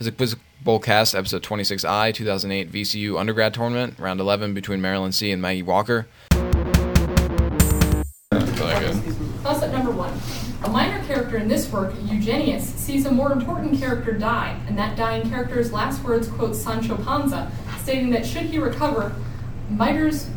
Physics Quiz Bowl Cast, episode 26I, 2008 VCU undergrad tournament, round 11 between Maryland C. and Maggie Walker. Up number one. A minor character in this work, Eugenius, sees a more important character die, and that dying character's last words quote Sancho Panza, stating that should he recover, miters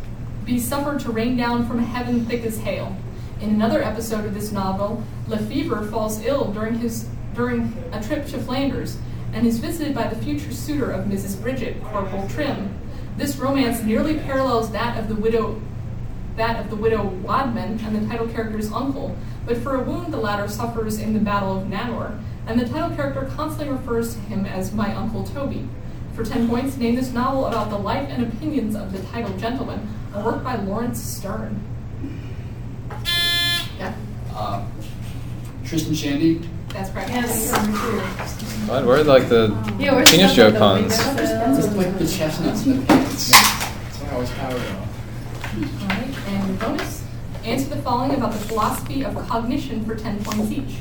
be suffered to rain down from heaven thick as hail. In another episode of this novel, Lefebvre falls ill during his during a trip to Flanders, and is visited by the future suitor of Mrs. Bridget, Corporal Trim. This romance nearly parallels that of the widow that of the widow Wadman and the title character's uncle, but for a wound the latter suffers in the Battle of Namur, and the title character constantly refers to him as my Uncle Toby. For 10 points, name this novel about the life and opinions of the titled gentleman, a work by Laurence Sterne. Yeah, Uh, Tristram Shandy. that's correct. What? Where are like the Yeah, where's penis the- joke puns? Just like the chestnuts in the pants. That's why I always power it off. Alright, and bonus. Answer the following about the philosophy of cognition for 10 points each.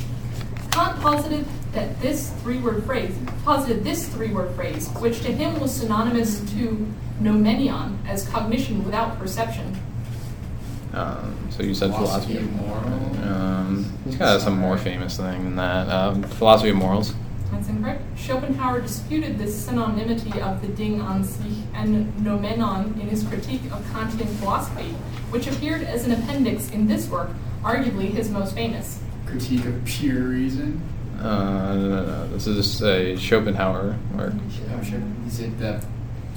Kant posited that this three-word phrase, posited this three-word phrase, which to him was synonymous to noumenon, as cognition without perception. Um, so you said philosophy. Philosophy of morals. Um, he's got some more famous thing than that. Um, philosophy of morals. That's incorrect. Schopenhauer disputed this synonymity of the Ding an sich and noumenon in his critique of Kantian philosophy, which appeared as an appendix in this work, arguably his most famous. Critique of pure reason. Uh, no, no, no. This is a Schopenhauer work. Oh, sure. Is it the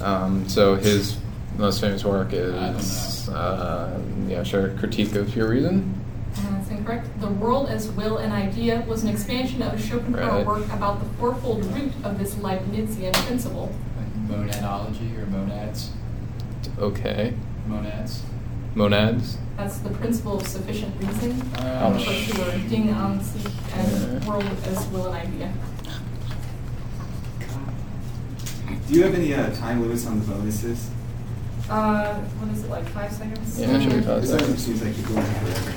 Um, so his most famous work I don't is, uh, yeah, sure, Critique of Pure Reason. And that's incorrect. The world as will and idea was an expansion of a Schopenhauer Right. work about the fourfold root of this Leibnizian principle. like monadology or monads? Okay. Monads. Monads. That's the principle of sufficient reason. For sure. Ding an sich and Yeah. world as will and idea. Do you have any uh, time limits on the bonuses? Uh, what is it, like five seconds? Yeah, it should be five This one seconds. seems like you're going forever.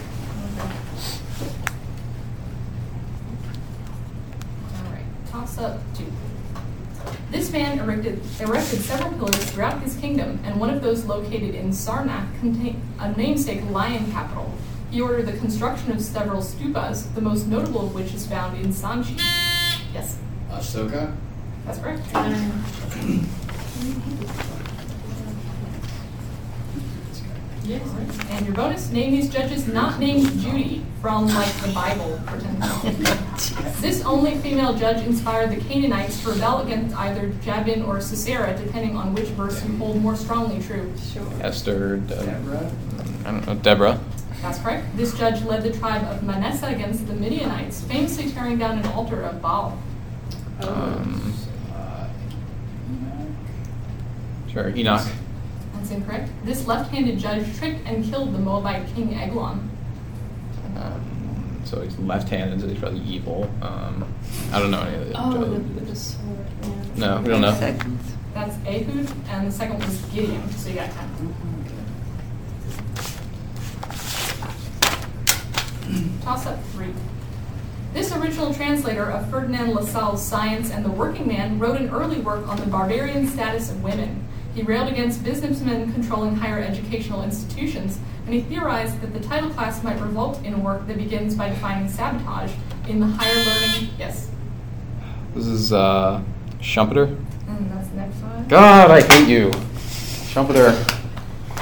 Alright, toss up two. This man erected, erected several pillars throughout his kingdom, and one of those located in Sarnath contained a namesake lion capital. He ordered the construction of several stupas, the most notable of which is found in Sanchi. Yes, Ashoka. that's correct. Um, Yes. And your bonus, name these judges not named Judy from like the Bible. for 10 points. this only female judge inspired the Canaanites to rebel against either Jabin or Sisera, depending on which verse you hold more strongly true. Esther. De- Deborah. I don't know. Deborah. That's correct. This judge led the tribe of Manasseh against the Midianites, famously tearing down an altar of Baal. Um, Uh, sure. Enoch. That's incorrect. This left-handed judge tricked and killed the Moabite king Eglon. Um, so he's left-handed, so he's probably evil. Um, I don't know any of the. Oh, judges. the, the sword. Yeah. No, we don't know. That's Ehud, and the second was Gideon, so you got 10. Toss up three. This original translator of Ferdinand Lassalle's Science and the Working Man wrote an early work on the barbarian status of women. He railed against businessmen controlling higher educational institutions, and he theorized that the title class might revolt in a work that begins by defining sabotage in the higher learning. Yes. This is uh, Schumpeter. And that's the next one. God, I hate you, Schumpeter.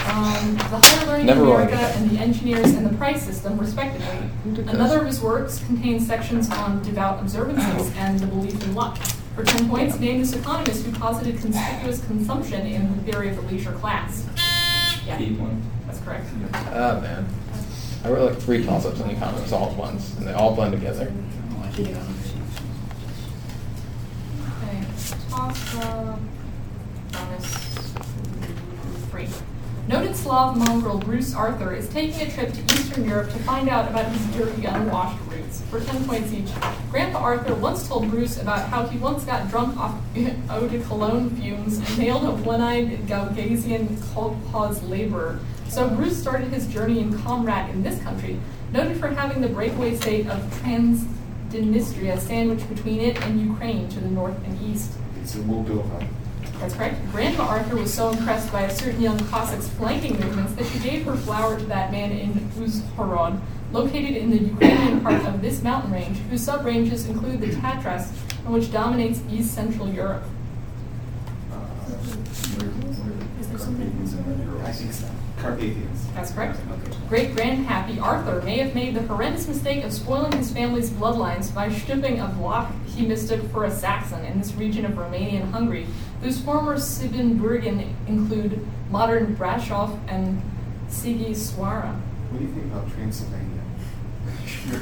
um, the higher learning Never in mind. America and the engineers and the price system, respectively. Another of his works contains sections on devout observances and the belief in luck. For 10 points, name this economist who posited conspicuous consumption in the theory of the leisure class. Yeah, that's correct. Ah man, I wrote like three toss-ups on economics all at once, and they all blend together. I don't like it. Okay, toss up bonus three. Noted Slav mongrel Bruce Arthur is taking a trip to Eastern Europe to find out about his dirty, unwashed roots. For 10 points each. Grandpa Arthur once told Bruce about how he once got drunk off eau de cologne fumes and nailed a one-eyed Caucasian kolkhoz laborer. So Bruce started his journey in comrade in this country, noted for having the breakaway state of trans Transnistria sandwiched between it and Ukraine to the north and east. It's a Moldova. That's correct. Grandma Arthur was so impressed by a certain young Cossack's flanking movements that she gave her flower to that man in Uzhhorod, located in the Ukrainian part of this mountain range, whose sub-ranges include the Tatras, and which dominates East Central Europe. Uh, Carpathians. I think so. Carpathians. That's correct. Okay. Great grandpappy Arthur may have made the horrendous mistake of spoiling his family's bloodlines by stooping a Vlach he mistook for a Saxon in this region of Romania and Hungary, whose former Siebenbürgen include modern Brasov and Sighisoara. What do you think about Transylvania? Sure.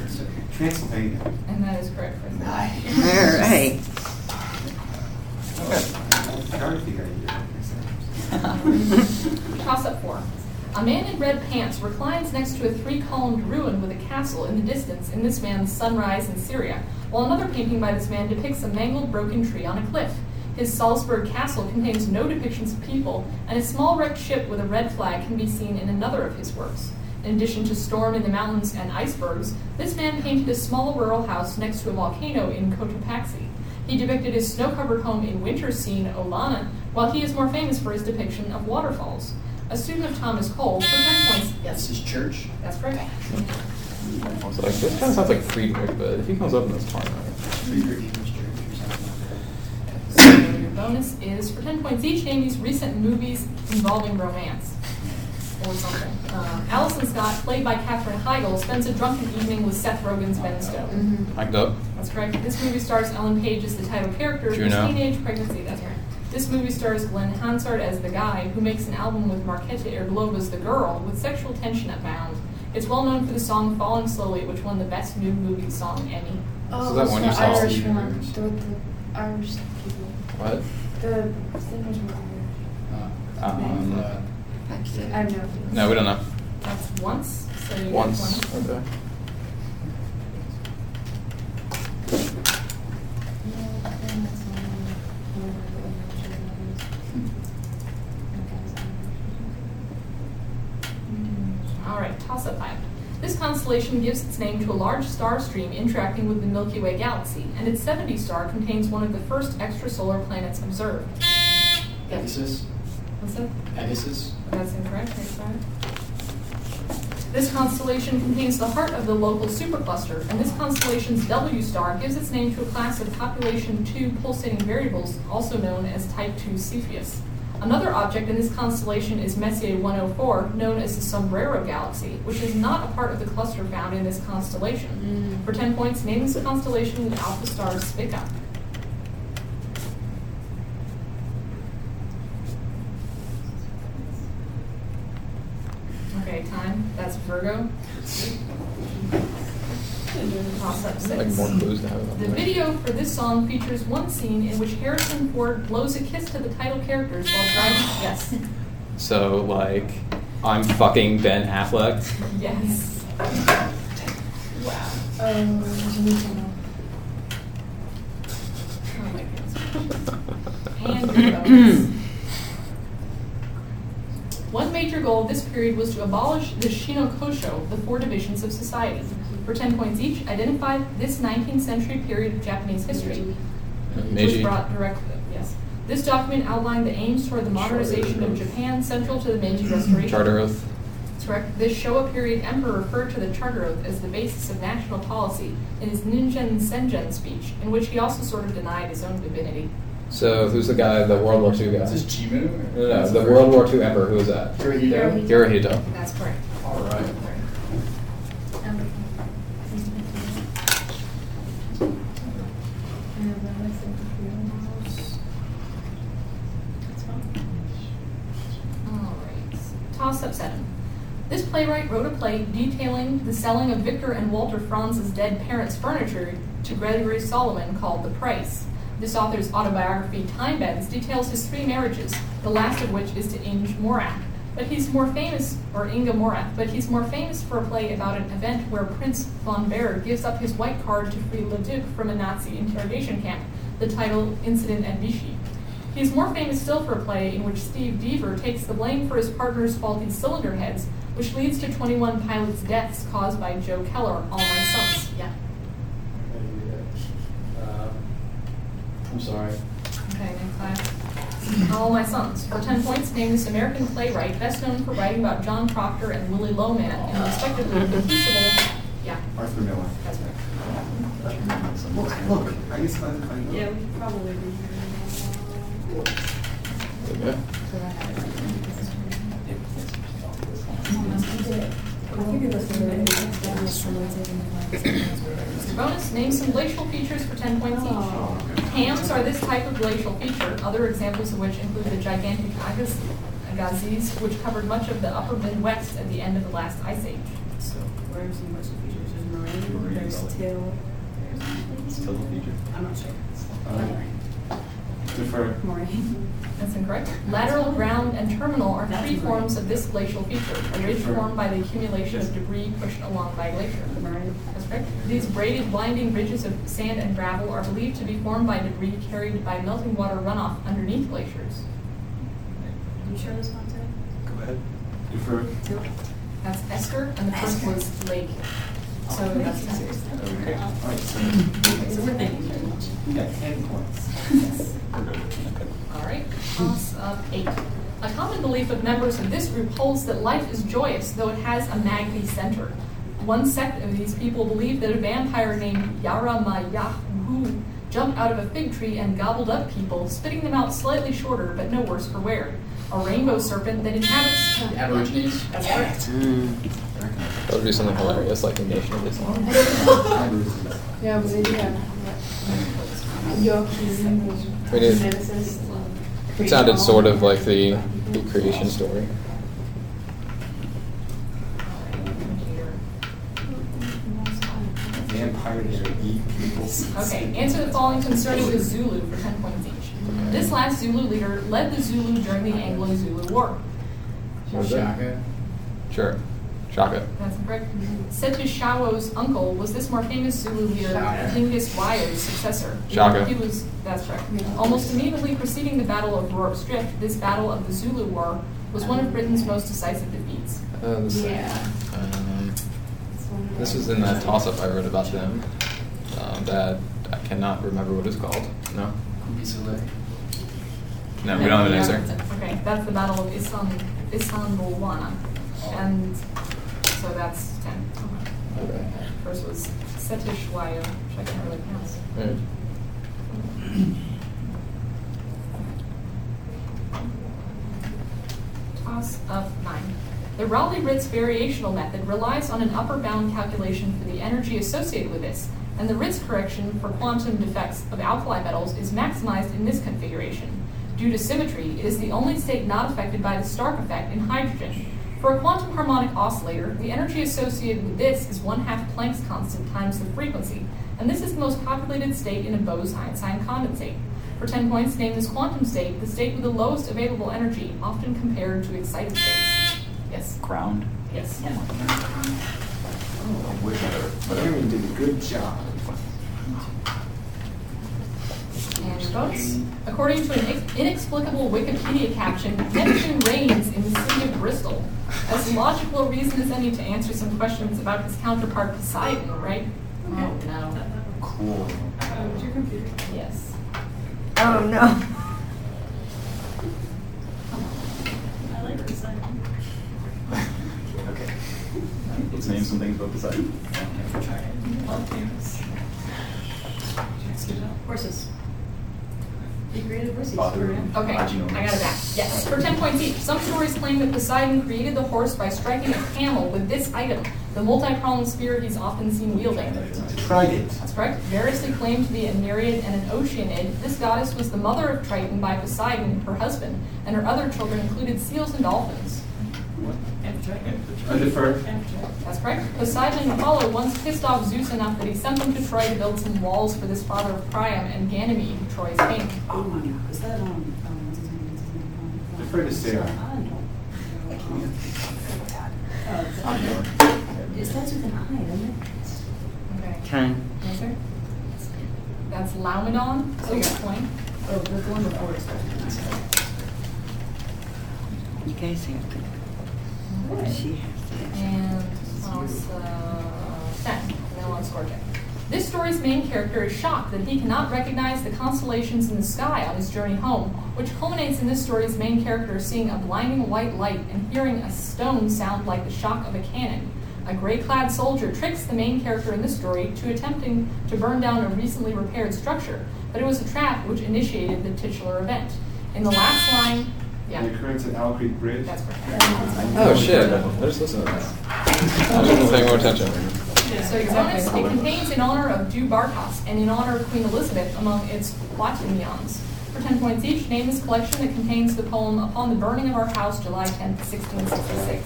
Transylvania. And that is correct. Chris. nice. All right. Geography guy here. Toss up four. A man in red pants reclines next to a three columned ruin with a castle in the distance in this man's Sunrise in Syria, while another painting by this man depicts a mangled broken tree on a cliff. His Salzburg castle contains no depictions of people, and a small wrecked ship with a red flag can be seen in another of his works. In addition to storm in the mountains and icebergs, this man painted a small rural house next to a volcano in Cotopaxi. He depicted his snow covered home in winter scene Olana, while he is more famous for his depiction of waterfalls. A student of Thomas Cole, for 10 points, Yes, his church. that's correct. I was like, this kind of sounds like Friedrich, but if he comes up in this part, Friedrich Eames Church or something like So your bonus is for 10 points each, name these recent movies involving romance. Or something. Uh, Alison Scott, played by Katherine Heigl, spends a drunken evening with Seth Rogen's Ben Stone. hyped up. That's correct. This movie stars Ellen Page as the title character whose Juno. teenage pregnancy. That's right. This movie stars Glenn Hansard as the guy who makes an album with Markéta Irglová as the girl, with sexual tension abound. It's well known for the song "Falling Slowly," which won the Best New Movie Song Emmy. Oh, So that it's one the you saw? Irish one. The, the Irish people. What? The singers were Irish. that. Um, Uh, I don't know. No, we don't know. That's once. So you get Once. 20. Okay. All right, toss up five. This constellation gives its name to a large star stream interacting with the Milky Way galaxy, and its 70 star contains one of the first extrasolar planets observed. Pegasus. What's that? Pegasus. That's incorrect. Next slide. This constellation contains the heart of the local supercluster, and this constellation's W star gives its name to a class of population 2 pulsating variables, also known as type 2 Cepheids. Another object in this constellation is Messier 104, known as the Sombrero Galaxy, which is not a part of the cluster found in this constellation. Mm. For 10 points, name this constellation with alpha stars Spica. Okay, time. That's Virgo. Six. Like more clues to have about The the video for this song features one scene in which Harrison Ford blows a kiss to the title characters while driving. Yes. So like, I'm fucking Ben Affleck. Yes. Oh, Jimmy Kimmel. Oh my goodness. And your bonus. One major goal of this period was to abolish the Shinokosho, the four divisions of society. For 10 points each, identify this 19th century period of Japanese history. which was brought direct, yes. This document outlined the aims toward the modernization of Japan central to the Meiji Restoration. Charter Oath. Correct. This Showa period emperor referred to the Charter Oath as the basis of national policy in his Ningen Sengen speech, in which he also sort of denied his own divinity. So who's the guy, the World War II guy? Is this Jimmu? No, no, the World War II emperor. Who is that? Hirohito? Hirohito. That's correct. All right. All right. Toss up seven. This playwright wrote a play detailing the selling of Victor and Walter Franz's dead parents' furniture to Gregory Solomon called The Price. This author's autobiography, Time Bends, details his three marriages, the last of which is to Inge Morak. But he's more famous, or Inga Morak, but he's more famous for a play about an event where Prince von Baer gives up his white card to free Leduc from a Nazi interrogation camp, the title Incident at Vichy. He's more famous still for a play in which Steve Deaver takes the blame for his partner's faulty cylinder heads, which leads to 21 pilots' deaths caused by Joe Keller, All My Sons. Yeah. I'm sorry. Okay, next class. All my sons. For 10 points, name this American playwright best known for writing about John Proctor and Willy Loman in respectively The Yeah, Arthur Miller. that's right. Look, look, I guess I, I know. Yeah, we probably be Yeah. Mr. Bonus, name some glacial features for 10 points each. Oh. Hams are this type of glacial feature, other examples of which include the gigantic Agassiz, Agassiz, which covered much of the upper Midwest at the end of the last ice age. So, where are some most features? There's moraine, Moraine there's Gully. till, Still a feature. I'm not sure. Uh, Defer. Moraine. That's incorrect. Lateral, ground, and terminal are That's three right. forms of this glacial feature, a ridge formed by the accumulation of debris pushed along by a glacier. Moraine. That's correct. These braided, winding ridges of sand and gravel are believed to be formed by debris carried by melting water runoff underneath glaciers. You sure this one's it? Go ahead. Defer. That's Esker, and the first was Lake. So that's ten. Okay. All right, so So we're thinking very much. we got ten points. All right, toss up eight. A common belief of members of this group holds that life is joyous, though it has a magny center. One sect of these people believe that a vampire named Yaramayahu jumped out of a fig tree and gobbled up people, spitting them out slightly shorter, but no worse for wear. A rainbow serpent that inhabits. The Aborigines. That's correct. That would be something hilarious, like a Nation of Islam. Yeah, but they do have what? Yorkies and We did. geneticists. It sounded sort of like the, the creation story. Vampire that eat people. Okay, answer the following concerning the Zulu for 10 points each. This last Zulu leader led the Zulu during the Anglo Zulu War. Shaka. Sure. Shaka. That's correct. Cetshwayo's uncle was this more famous Zulu leader, Shaka. Dingiswayo's successor. Shaka. He was, that's correct. Almost immediately preceding the Battle of Rorke's Drift, this Battle of the Zulu War was one of Britain's most decisive defeats. Uh, this, Yeah. um, this was in that toss-up I wrote about them. Um, that I cannot remember what it's called. No. Kubisule. No, we don't have an answer. Okay, that's the Battle of Isan, Isandlwana. And so that's 10. Okay. First was Cetshwayo, which I can't really pronounce. Alright. Toss up nine. The Rayleigh-Ritz variational method relies on an upper bound calculation for the energy associated with this, and the Ritz correction for quantum defects of alkali metals is maximized in this configuration. Due to symmetry, it is the only state not affected by the Stark effect in hydrogen. For a quantum harmonic oscillator, the energy associated with this is one half Planck's constant times the frequency, and this is the most populated state in a Bose-Einstein condensate. For 10 points, name this quantum state, the state with the lowest available energy, often compared to excited states. Yes. Ground. Yes. Oh, way better. But Aaron did a good job. And your votes. According to an inexplicable Wikipedia caption, Neptune reigns in the city of Bristol. As logical a reason as any to answer some questions about his counterpart Poseidon, right? Oh, no. Cool. Was your computer? Yes. Oh, no. I like this side. Okay. Let's name some things about the site. Horses. He created horses. Oh, Author. Okay, I got it back. Yes, for 10 points each. Some stories claim that Poseidon created the horse by striking a camel with this item, the multi-pronged spear he's often seen wielding. Trident. That's correct. Variously claimed to be a Nereid and an Oceanid, this goddess was the mother of Triton by Poseidon, her husband, and her other children included seals and dolphins. I defer. That's correct. Poseidon and Apollo once pissed off Zeus enough that he sent them to Troy to build some walls for this father of Priam and Ganymede, Troy's king. Oh my god, is that, um, um, what's his name, what's his name? Um, Defer to Sarah. I don't. I'm doing. It starts with an I, doesn't it? Okay. Ten. Answer? That's Laomedon, so you got a point. Oh, the one before it starts You guys have to. And uh, 10. And then one score. This story's main character is shocked that he cannot recognize the constellations in the sky on his journey home, which culminates in this story's main character seeing a blinding white light and hearing a stone sound like the shock of a cannon. A gray clad soldier tricks the main character in this story to attempting to burn down a recently repaired structure, but it was a trap which initiated the titular event. In the last line, yeah, The occurrence at Owl Creek Bridge. that's correct. Oh shit! There's listen to this. I didn't pay more attention. So your bonus, it contains in honor of Du Bartas and in honor of Queen Elizabeth among its Platinions. For 10 points each, name this collection that contains the poem Upon the Burning of Our House, July 10th, 1666.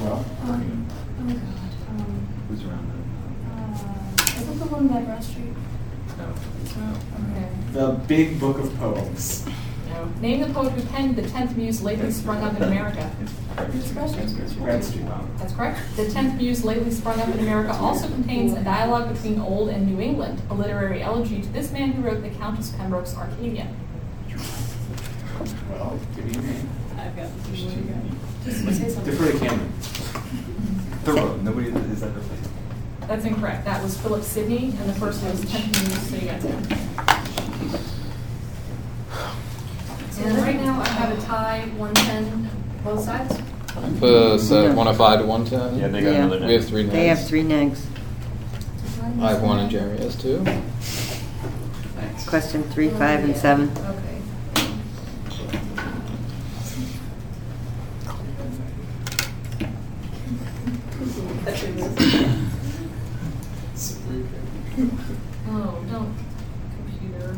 Well, Oh, God. Um, Who's around uh, is it the one by Broad Street? Okay. the big book of poems. No. Name the poet who penned the 10th muse lately sprung up in America. It's Broad Street. Bradstreet. That's correct. The 10th muse lately sprung up in America also contains a dialogue between Old and New England, a literary elegy to this man who wrote the Countess Pembroke's Arcadia. Well, give me a name. I've got the There's too many. Just say something. Defer to Cameron. Thoreau. Nobody is that the place. That's incorrect. That was Philip Sidney, and the first one was 10th muse, so you got 10. And right now I have a tie, 110, both sides. Put us at 105 to 110. Yeah, they got Yeah. another. We have three nags. They have three negs. I have one and Jeremy has two. Thanks. Question three, oh, five, and seven. Okay. Oh, don't, computer.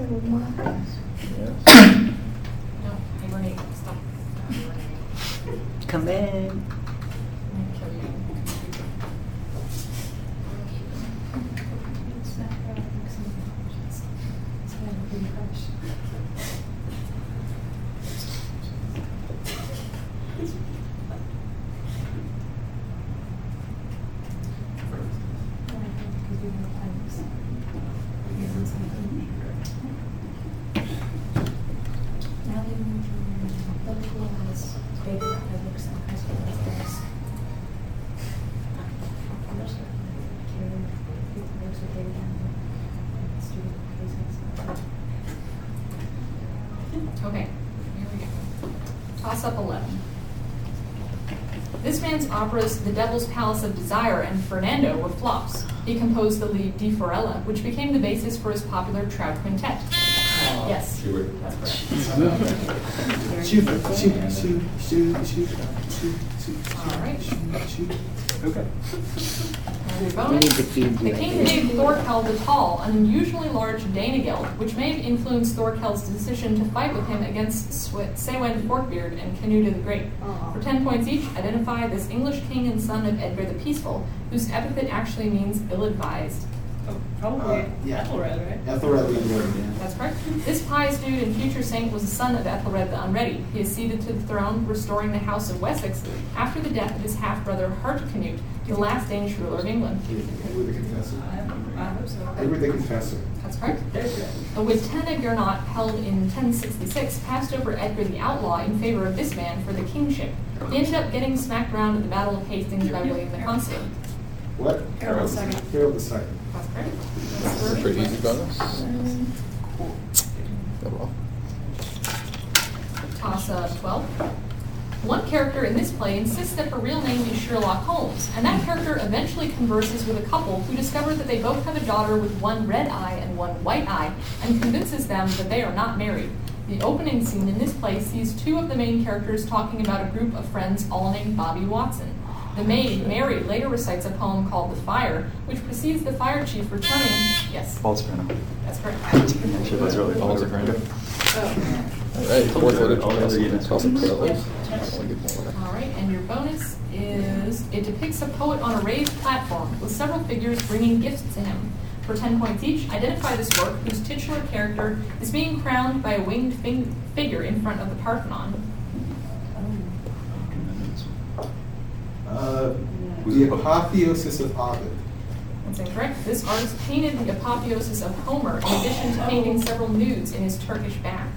So, what? No, hibernate, stop. Hibernate. Come in. I'm gonna kill you, computer. It's not that I think something. It's it's kind of being crushed. Because we have times. Now they move from the pool has big academics and high school athletics. Okay, here we go. Toss up 11. This operas The Devil's Palace of Desire and Fernando were flops. He composed the lied Die Forelle, which became the basis for his popular Trout Quintet. Yes, that's correct. All right. Okay. And your We need bonus. The king named Thorkel the Tall, an unusually large Danegeld, which may have influenced Thorkel's decision to fight with him against Sw- Sweyn Forkbeard and Canute the Great. For 10 points each, identify this English king and son of Edgar the Peaceful, whose epithet actually means ill advised. Probably Uh, yeah. Ethelred, right? Ethelred the Unworthy, yeah. That's correct. This pious dude and future saint was a son of Ethelred the Unready. He acceded to the throne, restoring the House of Wessex after the death of his half brother Harthacnut, the last Danish ruler of England. Edward the Confessor. I hope so. Edward the Confessor. That's correct. A Witenagemot held in 1066 passed over Edgar the Outlaw in favor of this man for the kingship. He ended up getting smacked around at the Battle of Hastings by William the Consulate. What? Harold the Second. Harold the Second. That's correct. A pretty easy bonus. Good roll. Toss up 12. One character in this play insists that her real name is Sherlock Holmes, and that character eventually converses with a couple who discover that they both have a daughter with one red eye and one white eye, and convinces them that they are not married. The opening scene in this play sees two of the main characters talking about a group of friends all named Bobby Watson. The maid, Mary, later recites a poem called The Fire, which precedes the fire chief returning. Yes, Bald Soprano. that's correct. Should was earlier. Bald Soprano. Oh. All right, fourth letter. All the other units. Toss up 12. Yes. I wanna get more. All right, and your bonus is it depicts a poet on a raised platform with several figures bringing gifts to him. For 10 points each, identify this work whose titular character is being crowned by a winged fing- figure in front of the Parthenon. Uh, Who's the the apotheosis of Ovid. That's incorrect. This artist painted the apotheosis of Homer in addition to painting several nudes in his Turkish bath.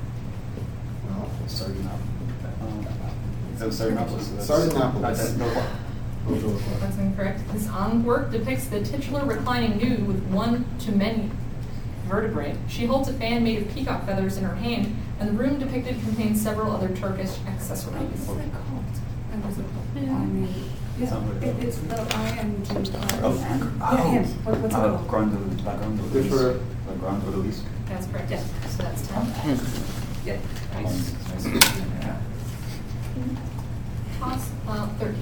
Well, Sardanapalus. That was Sardanapalus. so that's- Sardanapalus. That's- That's incorrect. This on work depicts the titular reclining nude with one to many vertebrae. She holds a fan made of peacock feathers in her hand, and the room depicted contains several other Turkish accessories. What's that called? Was a- I mean, yeah, Sound like- it- it's the IMG part. Oh, and- Yeah, him. What- What's it Uh, called? Ground background of Good for- Like ground of Elise. That's correct, yes. So that's 10. Yeah. Nice. Toss uh, 13.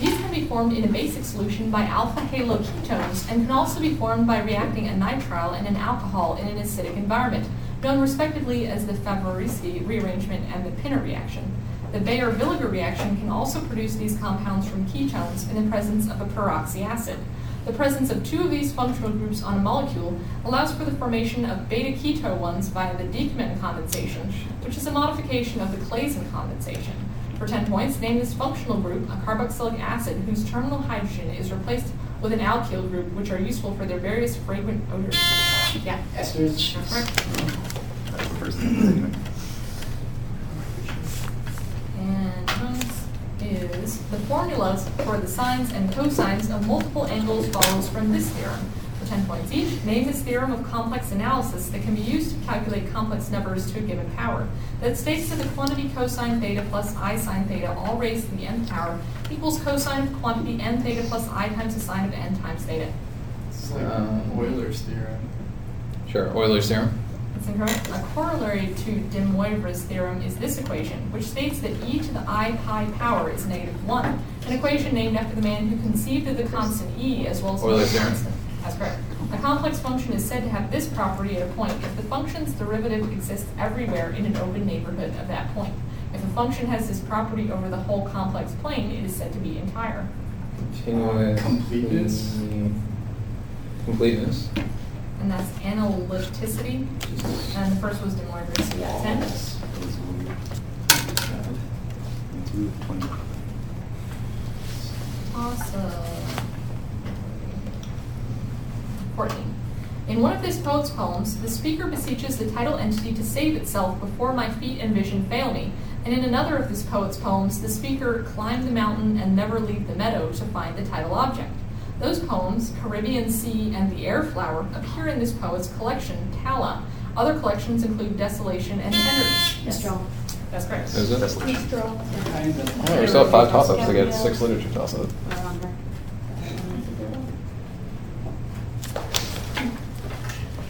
These can be formed in a basic solution by alpha haloketones and can also be formed by reacting a nitrile and an alcohol in an acidic environment, known respectively as the Favorskii rearrangement and the Pinner reaction. The Baeyer-Villiger reaction can also produce these compounds from ketones in the presence of a peroxy acid. The presence of two of these functional groups on a molecule allows for the formation of beta keto ones via the Dieckmann condensation, which is a modification of the Claisen condensation. For 10 points, name this functional group a carboxylic acid whose terminal hydrogen is replaced with an alkyl group, which are useful for their various fragrant odors. Yeah, Esters. That's the first thing. And next is the formulas for the sines and cosines of multiple angles follows from this theorem. For 10 points each, name this theorem of complex analysis that can be used to calculate complex numbers to a given power that states that the quantity cosine theta plus i sine theta all raised to the nth power equals cosine of quantity n theta plus i times the sine of n times theta. It's like Um, Euler's theorem. Sure, Euler's theorem. That's incorrect. A corollary to de Moivre's theorem is this equation, which states that e to the i pi power is negative 1, an equation named after the man who conceived of the constant e as well as Euler's another theorem. constant. That's correct. A complex function is said to have this property at a point if the function's derivative exists everywhere in an open neighborhood of that point. If a function has this property over the whole complex plane, it is said to be entire. Continuous. Completeness. Mm-hmm. Completeness. And that's analyticity. And the first was de Moivre, so yeah, 10. Awesome. 14. In one of this poet's poems, the speaker beseeches the title entity to save itself before my feet and vision fail me. And in another of this poet's poems, the speaker climbed the mountain and never leave the meadow to find the title object. Those poems, Caribbean Sea and The Air Flower, appear in this poet's collection, Tala. Other collections include Desolation and Tenderness. Yes, Joel. That's correct. Is it? That's Peach straw. Kind of. Oh, we still have five toss-ups to get six literature toss-ups.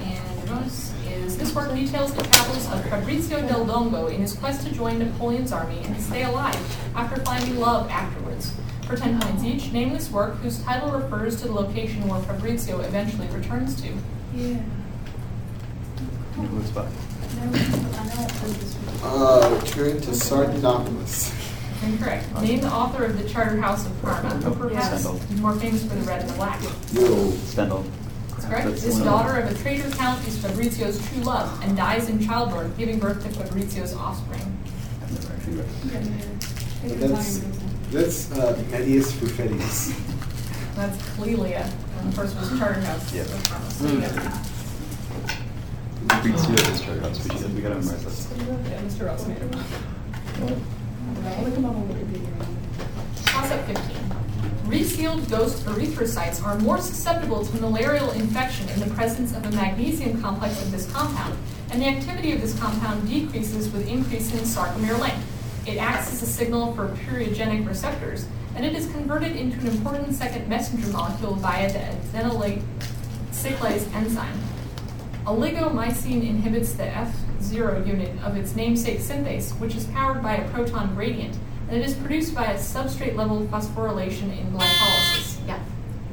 And your bonus is this work details the travels of Fabrizio del Dongo in his quest to join Napoleon's army and stay alive after finding love afterwards. For 10 points each, name this work whose title refers to the location where Fabrizio eventually returns to. Yeah. Who's back? No, I know I've heard this one. Uh, return to Sardanapalus. Incorrect. Name the author of The Charterhouse of Parma, who perhaps Stendhal. is more famous for the red and the black. No. Stendhal. That's correct. That's This daughter of a traitor count is Fabrizio's true love and dies in childbirth, giving birth to Fabrizio's offspring. I've never actually read it. Yeah, yeah. It was That's, Iron Man. that's uh, Medius Rufetius. That's Clelia, and the first was Charter House. Yeah. of Parma. So you got it. Read two of his charter we should, we gotta memorize this. Yeah, Mr. Ross made it. I'll look them up on Wikipedia. Toss up 15. Resealed ghost erythrocytes are more susceptible to malarial infection in the presence of a magnesium complex of this compound, and the activity of this compound decreases with increase in sarcomere length. It acts as a signal for purinergic receptors, and it is converted into an important second messenger molecule via the adenylate cyclase enzyme. Oligomycin inhibits the F0 unit of its namesake synthase, which is powered by a proton gradient, and it is produced by a substrate level phosphorylation in glycolysis. Yeah,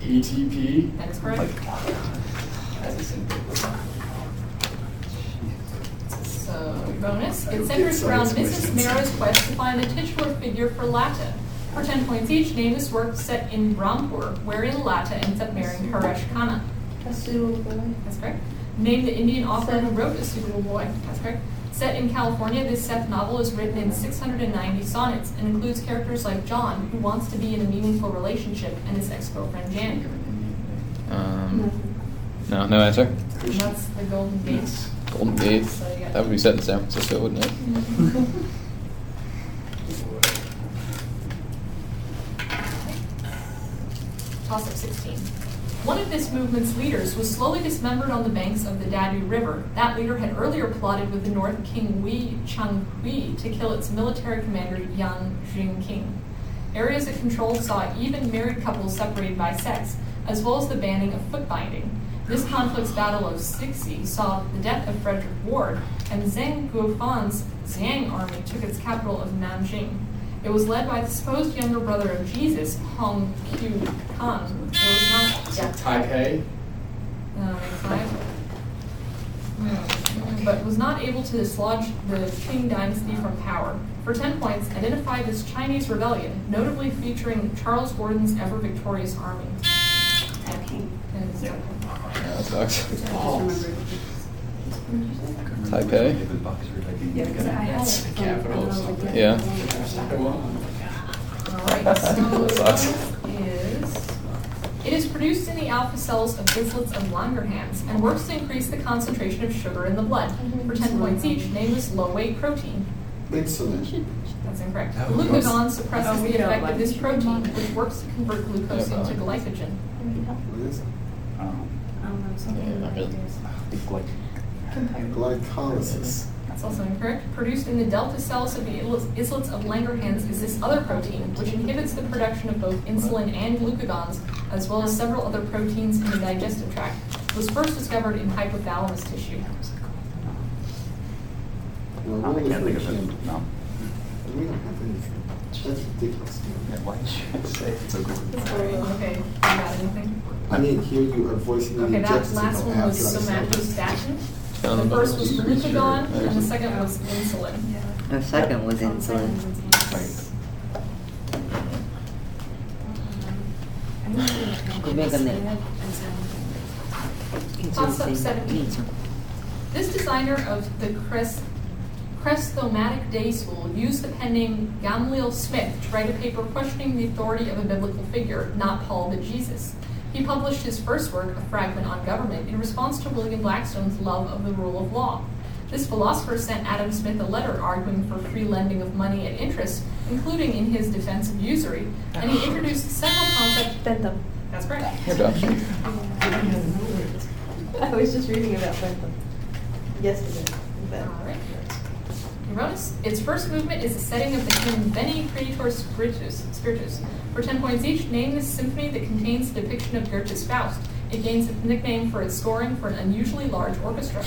ATP. that is Like, correct. Oh That's a simple. So, your bonus. It centers around Mrs. questions. Mehra's quest to find the titular figure for Lata. For 10 points each, name this work set in Brahmpur, wherein Lata ends up marrying Haresh Khanna. That's suitable boy. That's correct. Name the Indian author who wrote A Suitable Boy. That's correct. Set in California, this Seth novel is written in 690 sonnets and includes characters like John, who wants to be in a meaningful relationship, and his ex-girlfriend Jan. Um, no, no answer. And that's the Golden Gate. Golden So you That would be set in San Francisco, wouldn't it? Toss up 16. One of this movement's leaders was slowly dismembered on the banks of the Dadu River. That leader had earlier plotted with the North King Wei Changhui to kill its military commander Yang Jingqing. Areas it controlled saw even married couples separated by sex, as well as the banning of foot binding. This conflict's Battle of Cixi saw the death of Frederick Ward, and Zeng Guofan's Xiang army took its capital of Nanjing. It was led by the supposed younger brother of Jesus, Hong Qiu Kan. It was not yeah, Taipei. uh, five. Hmm. But was not able to dislodge the Qing dynasty from power. For 10 points, identify this Chinese rebellion, notably featuring Charles Gordon's ever victorious army. Okay. And it's- that sucks. I just remembered. Taipei. Yeah, because I had That's it the capital of from, like, something. Yeah. All right, so That sucks. is it is produced in the alpha cells of islets of Langerhans and works to increase the concentration of sugar in the blood. For 10 points each, name this low weight protein. Insulin. That's incorrect. That. Glucagon suppresses Oh, the effect like of this protein, which works to convert glucose Yeah, into but- glycogen. What is it? Um, know, something Yeah, like it- it's Glycolysis. That's also incorrect. Produced in the delta cells of the islets of Langerhans is this other protein, which inhibits the production of both insulin and glucagons, as well as several other proteins in the digestive tract. It was first discovered in hypothalamus tissue. No, I we're can't think of it. No. We don't have anything. That's ridiculous. Yeah, why did you say it so good? Okay, you got anything? I didn't hear you are voicing Okay, any that objections last until one was I said it. somatostatin. The them first about was it. glucagon, and the second was insulin. The second was insulin. Go back on that. Toss up Insulin. 17. Insulin. This designer of the crest, Chrestomathic Day School used the pen name Gamaliel Smith to write a paper questioning the authority of a biblical figure, not Paul but Jesus. He published his first work, A Fragment on Government, in response to William Blackstone's love of the rule of law. This philosopher sent Adam Smith a letter arguing for free lending of money at interest, including in his defense of usury, and he introduced several concepts. Bentham. That's correct. You're. I was just reading about Bentham yesterday. but- Its first movement is the setting of the hymn Veni Creator Spiritus. Spiritus. For 10 points each, name this symphony that contains the depiction of Goethe's Faust. It gains its nickname for its scoring for an unusually large orchestra.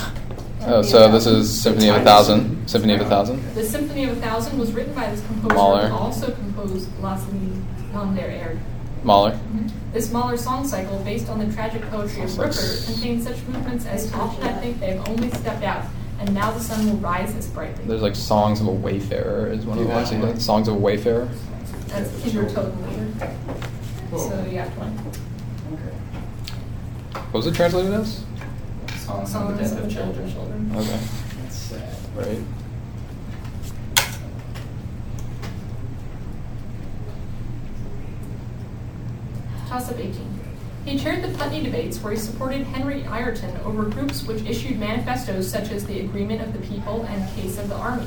Oh, so this is Symphony of a Thousand. Symphony of a Thousand. The Symphony of a Thousand was written by this composer Mahler. who also composed der Erde. Mahler. Mm-hmm. This Mahler song cycle, based on the tragic poetry of Sounds contains such movements as often I think they have only stepped out, and now the sun will rise as brightly. There's like Songs of a Wayfarer is one of the Yeah. ones. you got. Songs of a Wayfarer. That's Kindertotenlieder. So you got one. Okay. What was it translated as? Songs on the death of children. Okay. That's sad. Right. Toss up 18. He chaired the Putney debates where he supported Henry Ireton over groups which issued manifestos such as the Agreement of the People and Case of the Army.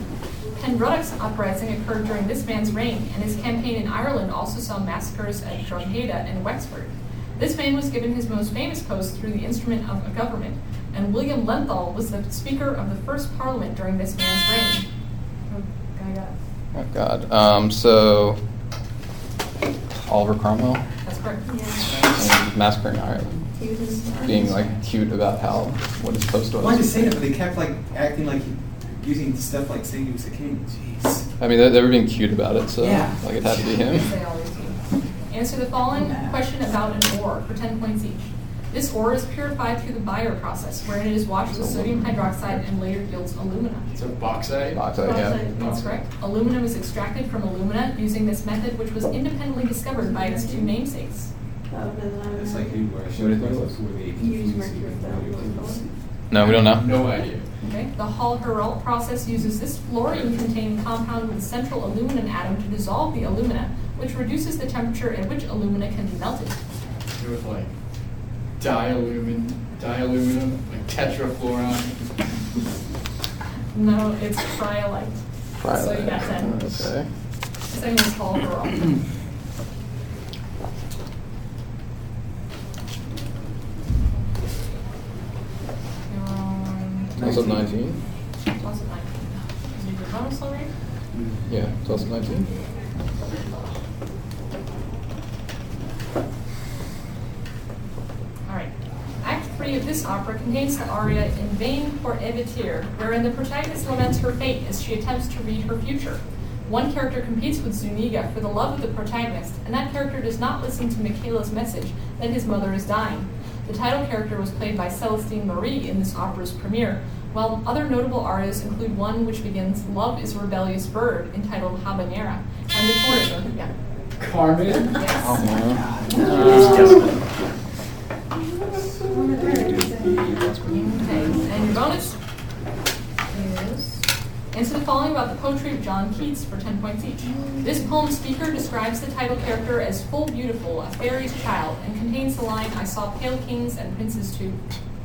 Penruddock's uprising occurred during this man's reign, and his campaign in Ireland also saw massacres at Drogheda and Wexford. This man was given his most famous post through the instrument of a government, and William Lenthall was the Speaker of the first Parliament during this man's reign. Oh, I. Oh God. Um. So Oliver Cromwell That's correct. and massacring Ireland, He was in- being like cute about how what his post was. Why'd you say that? But they kept like acting like using stuff like saying he was a king. Jeez. I mean, they, they were being cute about it, so Yeah. like it had to be him. They always do. Answer the following question about an ore for 10 points each. This ore is purified through the Bayer process, wherein it is washed with sodium hydroxide and later yields alumina. So bauxite. Bauxite, yeah. Bauxite. That's correct. Aluminum is extracted from alumina using this method, which was independently discovered by its two namesakes. No, we don't know. No idea. Okay. The Hall-Heroult process uses this fluorine-containing compound with central aluminum atom to dissolve the alumina, which reduces the temperature at which alumina can be melted. It was like dialumin, dialuminum, like tetrafluoride. no, it's cryolite. Cryolite. So you got 10. Okay. Same as Hall-Heroult. 2019? 2019. Bonus already? Yeah, 2019. All right. Act 3 of this opera contains the aria In Vain for Evitir, wherein the protagonist laments her fate as she attempts to read her future. One character competes with Zuniga for the love of the protagonist, and that character does not listen to Micaëla's message that his mother is dying. The title character was played by Celestine Marie in this opera's premiere, while other notable arias include one which begins Love is a Rebellious Bird, entitled Habanera, and the chorus. Yeah. Carmen. Yes. Oh okay, and your bonus is answer the following about the poetry of John Keats for 10 points each. This poem speaker describes the title character as full beautiful, a fairy's child, and contains the line, I saw pale kings and princes too.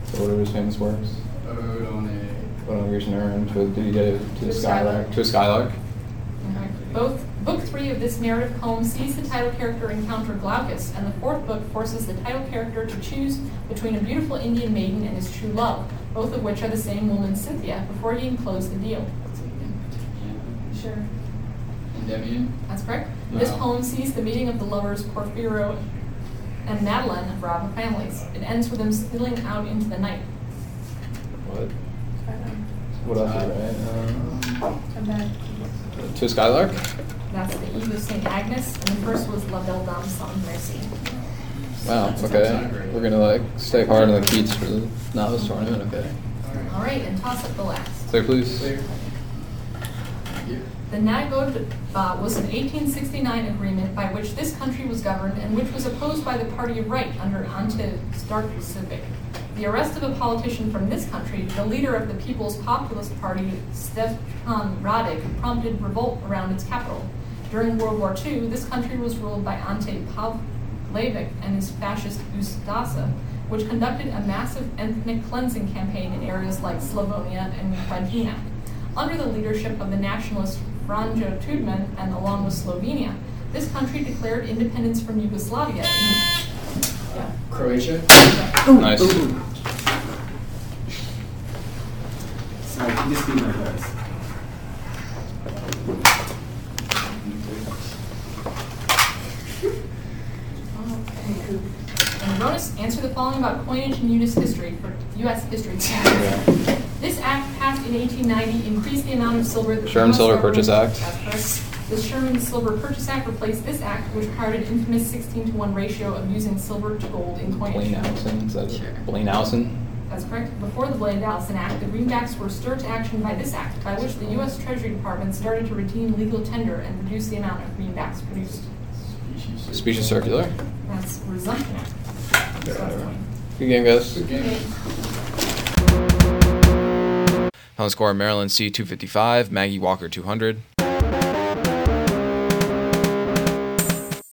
So what are his famous works? Ode on a. What on Grecian? To, did he get it to To a skylark? To a skylark? Okay. Both book three of this narrative poem sees the title character encounter Glaucus, and the fourth book forces the title character to choose between a beautiful Indian maiden and his true love, both of which are the same woman, Cynthia, before he can close the deal. Sure. Endymion. That's correct. This poem sees the meeting of the lovers Porphyro and Madeline of rival families. It ends with them stealing out into the night. What? What else is right? Um, to a skylark? That's the Eve of St. Agnes, and the first was La Belle Dame sans Merci. Wow, okay. We're gonna like stay hard on the Keats for the novice tournament, okay. All right, and toss up the last. Clear, please. Clear. The Nagodba was an 1869 agreement by which this country was governed and which was opposed by the Party of Right under Ante Starčević. The arrest of a politician from this country, the leader of the People's Populist Party, Stefan Radić, prompted revolt around its capital. During World War II, this country was ruled by Ante Pavelić and his fascist Ustasa, which conducted a massive ethnic cleansing campaign in areas like Slavonia and Krajina. Under the leadership of the nationalist Franjo Tudman and along with Slovenia, this country declared independence from Yugoslavia. in- yeah. Croatia. Nice. So I can just be my best. Okay. And bonus, answer the following about coinage in U.S. history for U.S. history. Yeah. This act passed in 1890 increased the amount of silver that the Sherman US Silver government- Purchase Act. That's correct. The Sherman Silver Purchase Act replaced this act, which required an infamous 16 to 1 ratio of using silver to gold in coinage. Bland-Allison, is that it? Bland-Allison? That's correct. Before the Bland-Allison Act, the greenbacks were stirred to action by this act, by which the U.S. Treasury Department started to redeem legal tender and reduce the amount of greenbacks produced. Species. Species circular. That's Resumption Act. So that's the one. Good game, guys. Good Final score Maryland C 255, Maggie Walker 200.